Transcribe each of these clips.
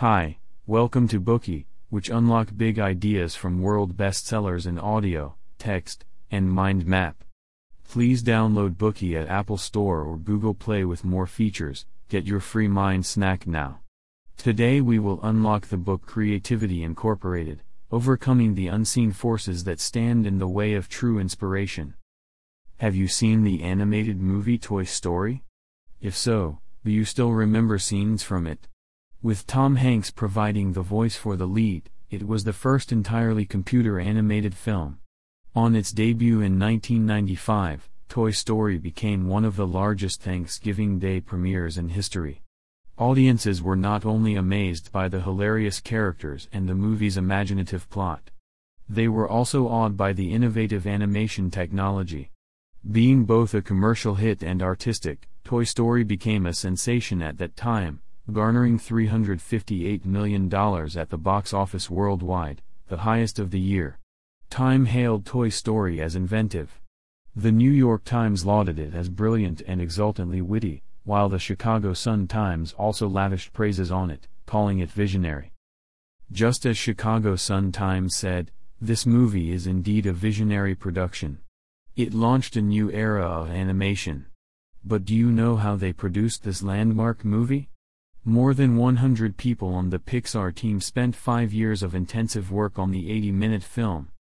Hi, welcome to Bookey, which unlock big ideas from world bestsellers in audio, text, and mind map. Please download Bookey at Apple Store or Google Play with more features. Get your free mind snack now. Today we will unlock the book Creativity Incorporated, Overcoming the Unseen Forces That Stand in the Way of True Inspiration. Have you seen the animated movie Toy Story? If so, do you still remember scenes from it? With Tom Hanks providing the voice for the lead, it was the first entirely computer animated film. On its debut in 1995, Toy Story became one of the largest Thanksgiving Day premieres in history. Audiences were not only amazed by the hilarious characters and the movie's imaginative plot, they were also awed by the innovative animation technology. Being both a commercial hit and artistic, Toy Story became a sensation at that time, garnering $358 million at the box office worldwide, the highest of the year. Time hailed Toy Story as inventive. The New York Times lauded it as brilliant and exultantly witty, while the Chicago Sun-Times also lavished praises on it, calling it visionary. Just as Chicago Sun-Times said, this movie is indeed a visionary production. It launched a new era of animation. But do you know how they produced this landmark movie? More than 100 people on the Pixar team spent five years of intensive work on the 80 minute film.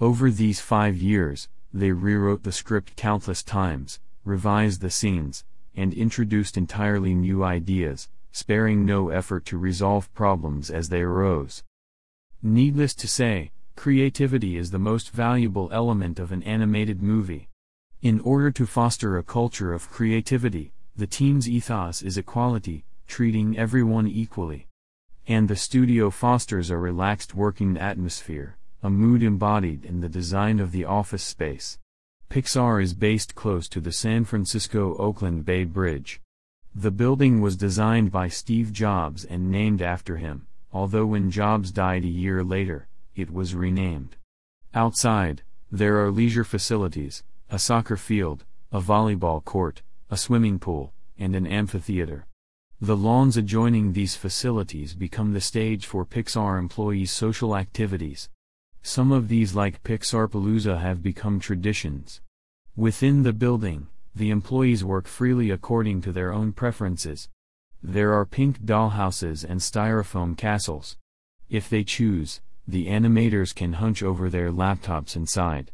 Over these five years, they rewrote the script countless times, revised the scenes, and introduced entirely new ideas, sparing no effort to resolve problems as they arose. Needless to say, creativity is the most valuable element of an animated movie. In order to foster a culture of creativity, the team's ethos is equality, treating everyone equally. And the studio fosters a relaxed working atmosphere, a mood embodied in the design of the office space. Pixar is based close to the San Francisco Oakland Bay Bridge. The building was designed by Steve Jobs and named after him, although when Jobs died a year later, it was renamed. Outside, there are leisure facilities, a soccer field, a volleyball court, a swimming pool, and an amphitheater. The lawns adjoining these facilities become the stage for Pixar employees' social activities. Some of these, like Pixar Palooza, have become traditions. Within the building, the employees work freely according to their own preferences. There are pink dollhouses and styrofoam castles. If they choose, the animators can hunch over their laptops inside.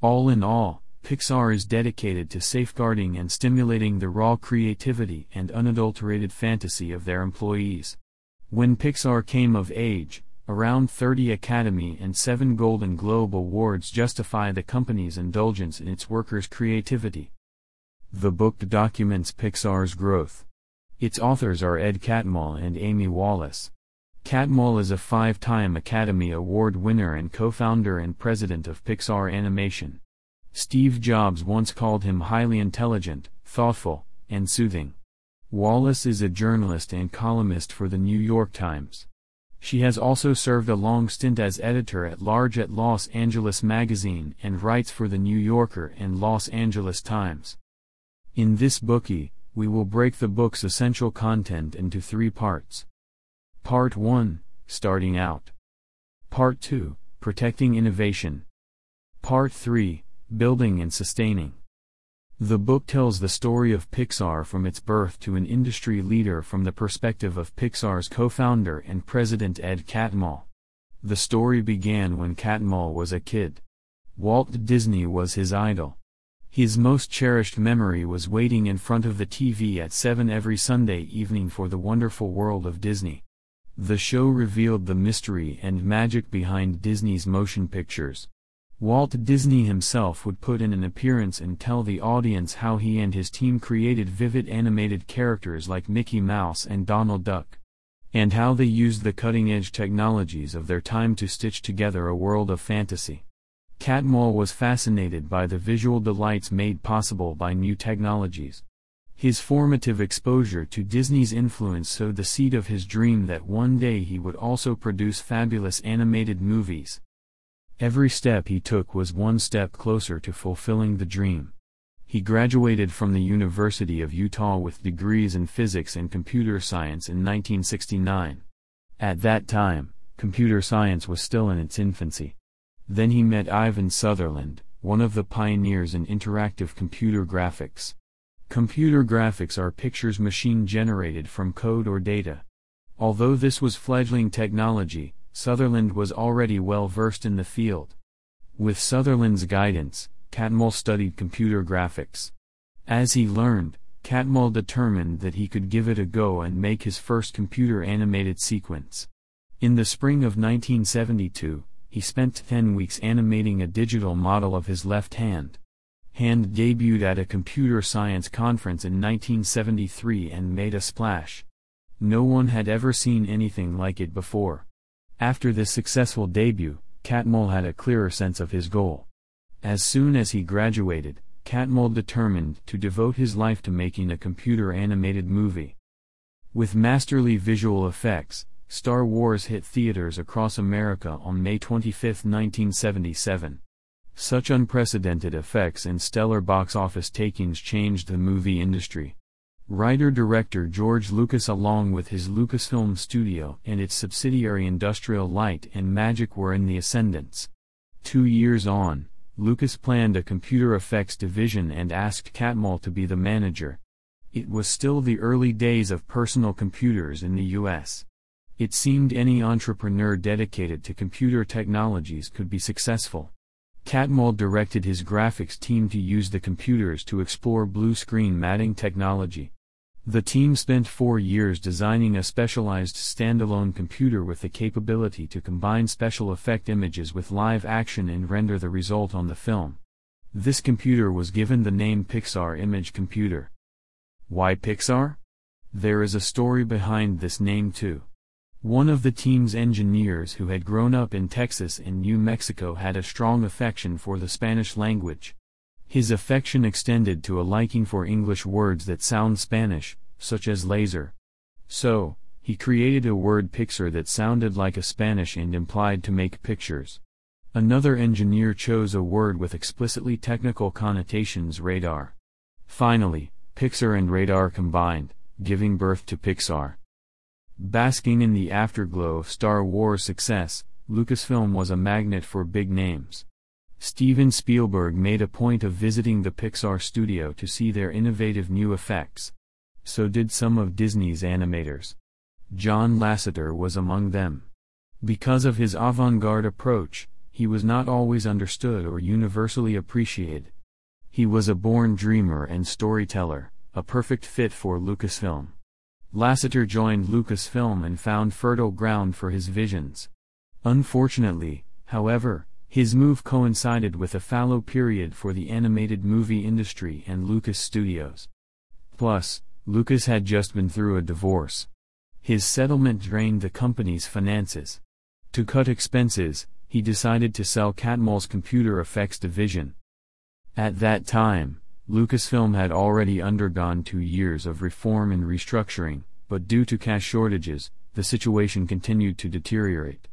All in all, Pixar is dedicated to safeguarding and stimulating the raw creativity and unadulterated fantasy of their employees. When Pixar came of age, around 30 Academy and 7 Golden Globe Awards justify the company's indulgence in its workers' creativity. The book documents Pixar's growth. Its authors are Ed Catmull and Amy Wallace. Catmull is a five-time Academy Award winner and co-founder and president of Pixar Animation. Steve Jobs once called him highly intelligent, thoughtful, and soothing. Wallace is a journalist and columnist for the New York Times. She has also served a long stint as editor-at-large at Los Angeles Magazine and writes for The New Yorker and Los Angeles Times. In this Bookey, we will break the book's essential content into three parts. Part 1 Starting Out. Part 2 Protecting Innovation. Part 3 Building and Sustaining. The book tells the story of Pixar from its birth to an industry leader from the perspective of Pixar's co founder and president Ed Catmull. The story began when Catmull was a kid. Walt Disney was his idol. His most cherished memory was waiting in front of the TV at 7 every Sunday evening for The Wonderful World of Disney. The show revealed the mystery and magic behind Disney's motion pictures. Walt Disney himself would put in an appearance and tell the audience how he and his team created vivid animated characters like Mickey Mouse and Donald Duck. And how they used the cutting edge technologies of their time to stitch together a world of fantasy. Catmull was fascinated by the visual delights made possible by new technologies. His formative exposure to Disney's influence sowed the seed of his dream that one day he would also produce fabulous animated movies. Every step he took was one step closer to fulfilling the dream. He graduated from the University of Utah with degrees in physics and computer science in 1969. At that time, computer science was still in its infancy. Then he met Ivan Sutherland, one of the pioneers in interactive computer graphics. Computer graphics are pictures machine generated from code or data. Although this was fledgling technology, Sutherland was already well versed in the field. With Sutherland's guidance, Catmull studied computer graphics. As he learned, Catmull determined that he could give it a go and make his first computer animated sequence. In the spring of 1972, he spent 10 weeks animating a digital model of his left hand. Hand debuted at a computer science conference in 1973 and made a splash. No one had ever seen anything like it before. After this successful debut, Catmull had a clearer sense of his goal. As soon as he graduated, Catmull determined to devote his life to making a computer animated movie. With masterly visual effects, Star Wars hit theaters across America on May 25, 1977. Such unprecedented effects and stellar box office takings changed the movie industry. Writer-director George Lucas along with his Lucasfilm studio and its subsidiary Industrial Light and Magic were in the ascendance. Two years on, Lucas planned a computer effects division and asked Catmull to be the manager. It was still the early days of personal computers in the US. It seemed any entrepreneur dedicated to computer technologies could be successful. Catmull directed his graphics team to use the computers to explore blue screen matting technology. The team spent four years designing a specialized standalone computer with the capability to combine special effect images with live action and render the result on the film. This computer was given the name Pixar Image Computer. Why Pixar? There is a story behind this name too. One of the team's engineers who had grown up in Texas and New Mexico had a strong affection for the Spanish language. His affection extended to a liking for English words that sound Spanish, such as laser. So, he created a word Pixer that sounded like a Spanish and implied to make pictures. Another engineer chose a word with explicitly technical connotations radar. Finally, Pixer and radar combined, giving birth to Pixar. Basking in the afterglow of Star Wars success, Lucasfilm was a magnet for big names. Steven Spielberg made a point of visiting the Pixar studio to see their innovative new effects. So did some of Disney's animators. John Lasseter was among them. Because of his avant-garde approach, he was not always understood or universally appreciated. He was a born dreamer and storyteller, a perfect fit for Lucasfilm. Lasseter joined Lucasfilm and found fertile ground for his visions. Unfortunately, however, his move coincided with a fallow period for the animated movie industry and Lucas Studios. Plus, Lucas had just been through a divorce. His settlement drained the company's finances. To cut expenses, he decided to sell Catmull's computer effects division. At that time, Lucasfilm had already undergone two years of reform and restructuring, but due to cash shortages, the situation continued to deteriorate.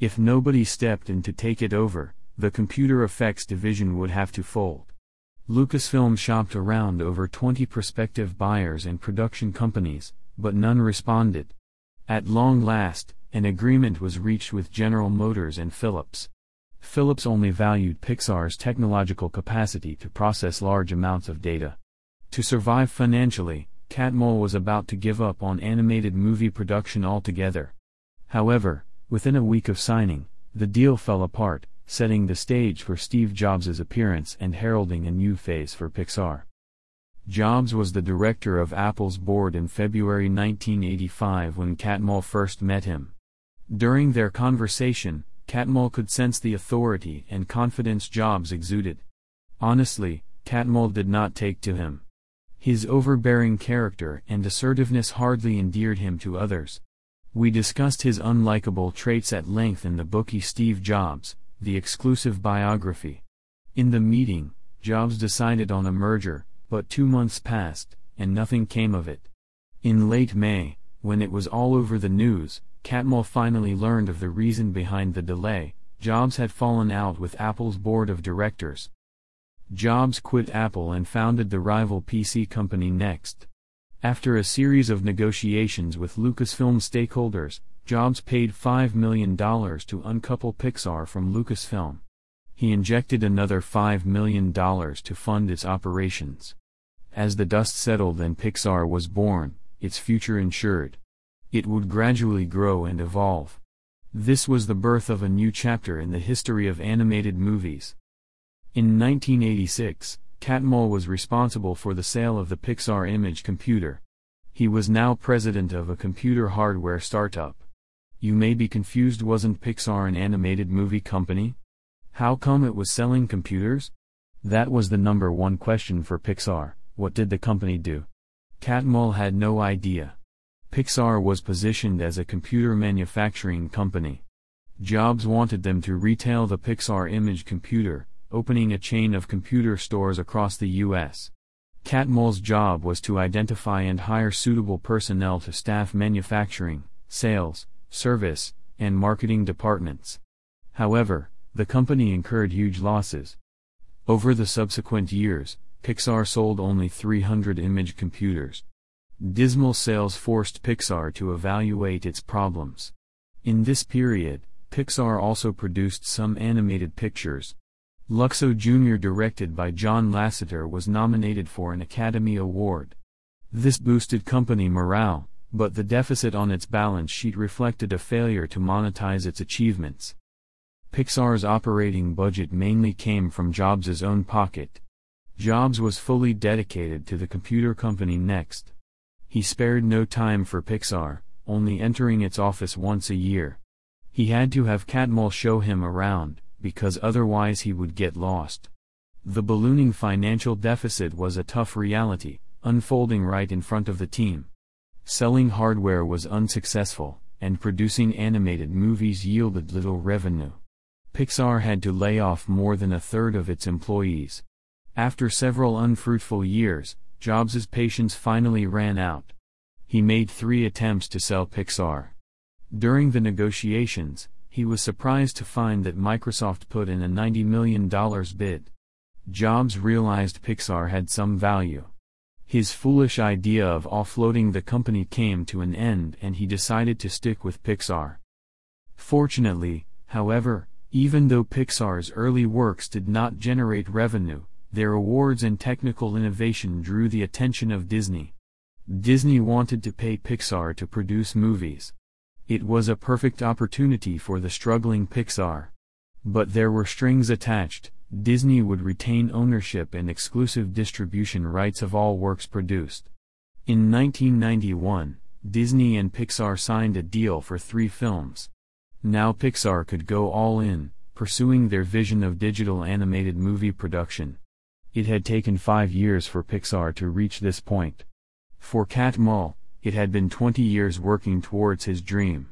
If nobody stepped in to take it over, the computer effects division would have to fold. Lucasfilm shopped around over 20 prospective buyers and production companies, but none responded. At long last, an agreement was reached with General Motors and Philips. Philips only valued Pixar's technological capacity to process large amounts of data. To survive financially, Catmull was about to give up on animated movie production altogether. However, Within a week of signing, the deal fell apart, setting the stage for Steve Jobs' appearance and heralding a new phase for Pixar. Jobs was the director of Apple's board in February 1985 when Catmull first met him. During their conversation, Catmull could sense the authority and confidence Jobs exuded. Honestly, Catmull did not take to him. His overbearing character and assertiveness hardly endeared him to others. We discussed his unlikable traits at length in the Bookey Steve Jobs, the exclusive biography. In the meeting, Jobs decided on a merger, but two months passed, and nothing came of it. In late May, when it was all over the news, Catmull finally learned of the reason behind the delay. Jobs had fallen out with Apple's board of directors. Jobs quit Apple and founded the rival PC company NeXT. After a series of negotiations with Lucasfilm stakeholders, Jobs paid $5 million to uncouple Pixar from Lucasfilm. He injected another $5 million to fund its operations. As the dust settled and Pixar was born, its future ensured. It would gradually grow and evolve. This was the birth of a new chapter in the history of animated movies. In 1986, Catmull was responsible for the sale of the Pixar Image computer. He was now president of a computer hardware startup. You may be confused wasn't Pixar an animated movie company? How come it was selling computers? That was the number one question for Pixar, what did the company do? Catmull had no idea. Pixar was positioned as a computer manufacturing company. Jobs wanted them to retail the Pixar Image computer, opening a chain of computer stores across the U.S. Catmull's job was to identify and hire suitable personnel to staff manufacturing, sales, service, and marketing departments. However, the company incurred huge losses. Over the subsequent years, Pixar sold only 300 image computers. Dismal sales forced Pixar to evaluate its problems. In this period, Pixar also produced some animated pictures. Luxo Jr., directed by John Lasseter, was nominated for an Academy Award. This boosted company morale, but the deficit on its balance sheet reflected a failure to monetize its achievements. Pixar's operating budget mainly came from Jobs' own pocket. Jobs was fully dedicated to the computer company NeXT. He spared no time for Pixar, only entering its office once a year. He had to have Catmull show him around, because otherwise he would get lost. The ballooning financial deficit was a tough reality, unfolding right in front of the team. Selling hardware was unsuccessful, and producing animated movies yielded little revenue. Pixar had to lay off more than a third of its employees. After several unfruitful years, Jobs' patience finally ran out. He made three attempts to sell Pixar. During the negotiations, he was surprised to find that Microsoft put in a $90 million bid. Jobs realized Pixar had some value. His foolish idea of offloading the company came to an end and he decided to stick with Pixar. Fortunately, however, even though Pixar's early works did not generate revenue, their awards and technical innovation drew the attention of Disney. Disney wanted to pay Pixar to produce movies. It was a perfect opportunity for the struggling Pixar. But there were strings attached, Disney would retain ownership and exclusive distribution rights of all works produced. In 1991, Disney and Pixar signed a deal for three films. Now Pixar could go all in, pursuing their vision of digital animated movie production. It had taken five years for Pixar to reach this point. For Catmull, it had been 20 years working towards his dream.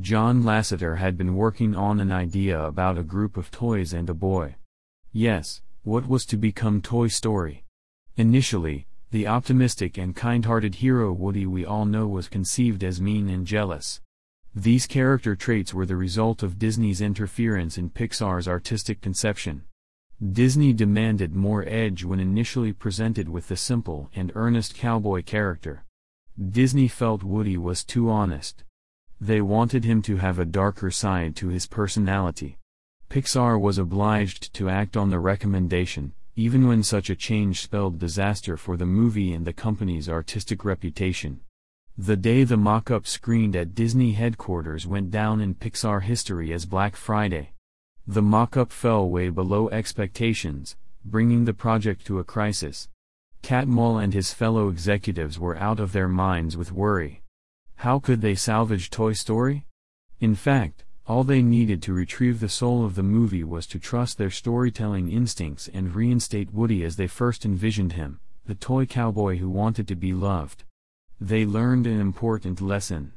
John Lasseter had been working on an idea about a group of toys and a boy. Yes, what was to become Toy Story? Initially, the optimistic and kind-hearted hero Woody we all know was conceived as mean and jealous. These character traits were the result of Disney's interference in Pixar's artistic conception. Disney demanded more edge when initially presented with the simple and earnest cowboy character. Disney felt Woody was too honest. They wanted him to have a darker side to his personality. Pixar was obliged to act on the recommendation, even when such a change spelled disaster for the movie and the company's artistic reputation. The day the mock-up screened at Disney headquarters went down in Pixar history as Black Friday. The mock-up fell way below expectations, bringing the project to a crisis. Catmull and his fellow executives were out of their minds with worry. How could they salvage Toy Story? In fact, all they needed to retrieve the soul of the movie was to trust their storytelling instincts and reinstate Woody as they first envisioned him, the toy cowboy who wanted to be loved. They learned an important lesson.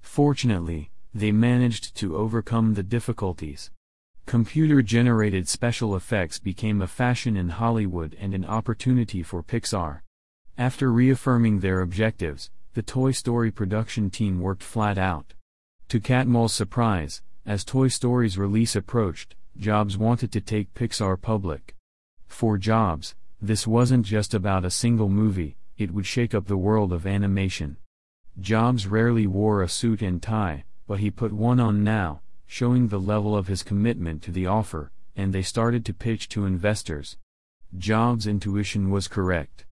Fortunately, they managed to overcome the difficulties. Computer-generated special effects became a fashion in Hollywood and an opportunity for Pixar. After reaffirming their objectives, the Toy Story production team worked flat out. To Catmull's surprise, as Toy Story's release approached, Jobs wanted to take Pixar public. For Jobs, this wasn't just about a single movie, it would shake up the world of animation. Jobs rarely wore a suit and tie, but he put one on now, showing the level of his commitment to the offer, and they started to pitch to investors. Jobs' intuition was correct.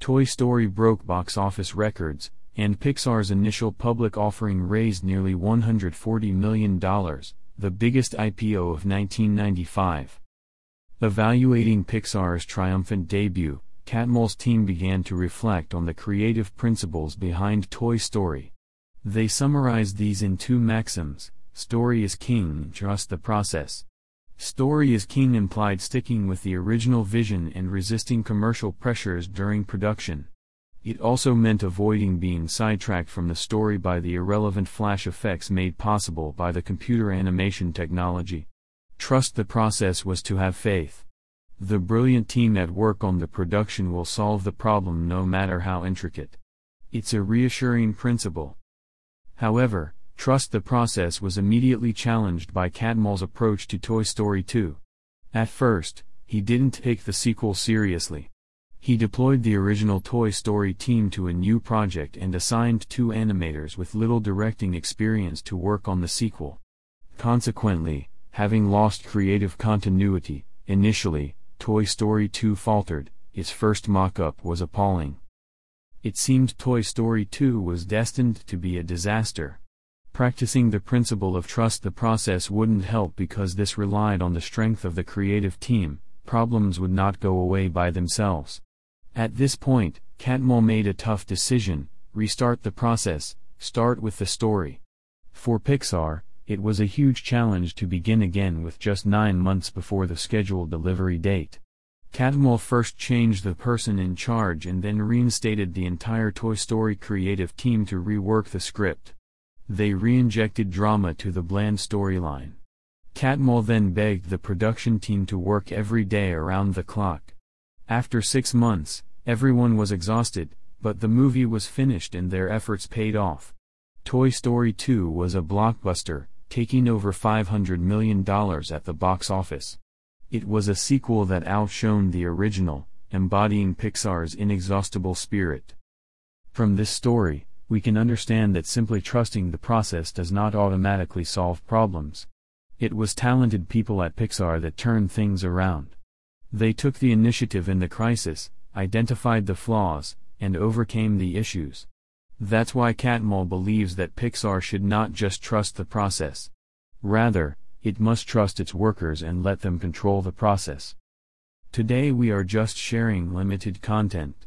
Toy Story broke box office records, and Pixar's initial public offering raised nearly $140 million, the biggest IPO of 1995. Evaluating Pixar's triumphant debut, Catmull's team began to reflect on the creative principles behind Toy Story. They summarized these in two maxims story is king, trust the process. Story is king implied sticking with the original vision and resisting commercial pressures during production. It also meant avoiding being sidetracked from the story by the irrelevant flash effects made possible by the computer animation technology. Trust the process was to have faith. The brilliant team at work on the production will solve the problem no matter how intricate. It's a reassuring principle. However, trust the process was immediately challenged by Catmull's approach to Toy Story 2. At first, he didn't take the sequel seriously. He deployed the original Toy Story team to a new project and assigned two animators with little directing experience to work on the sequel. Consequently, having lost creative continuity, initially, Toy Story 2 faltered, its first mock up was appalling. It seemed Toy Story 2 was destined to be a disaster. Practicing the principle of trust the process wouldn't help because this relied on the strength of the creative team, problems would not go away by themselves. At this point, Catmull made a tough decision restart the process, start with the story. For Pixar, it was a huge challenge to begin again with just nine months before the scheduled delivery date. Catmull first changed the person in charge and then reinstated the entire Toy Story creative team to rework the script. They reinjected drama to the bland storyline. Catmull then begged the production team to work every day around the clock. After six months, everyone was exhausted, but the movie was finished and their efforts paid off. Toy Story 2 was a blockbuster, taking over $500 million at the box office. It was a sequel that outshone the original, embodying Pixar's inexhaustible spirit. From this story, we can understand that simply trusting the process does not automatically solve problems. It was talented people at Pixar that turned things around. They took the initiative in the crisis, identified the flaws, and overcame the issues. That's why Catmull believes that Pixar should not just trust the process. Rather, it must trust its workers and let them control the process. Today we are just sharing limited content.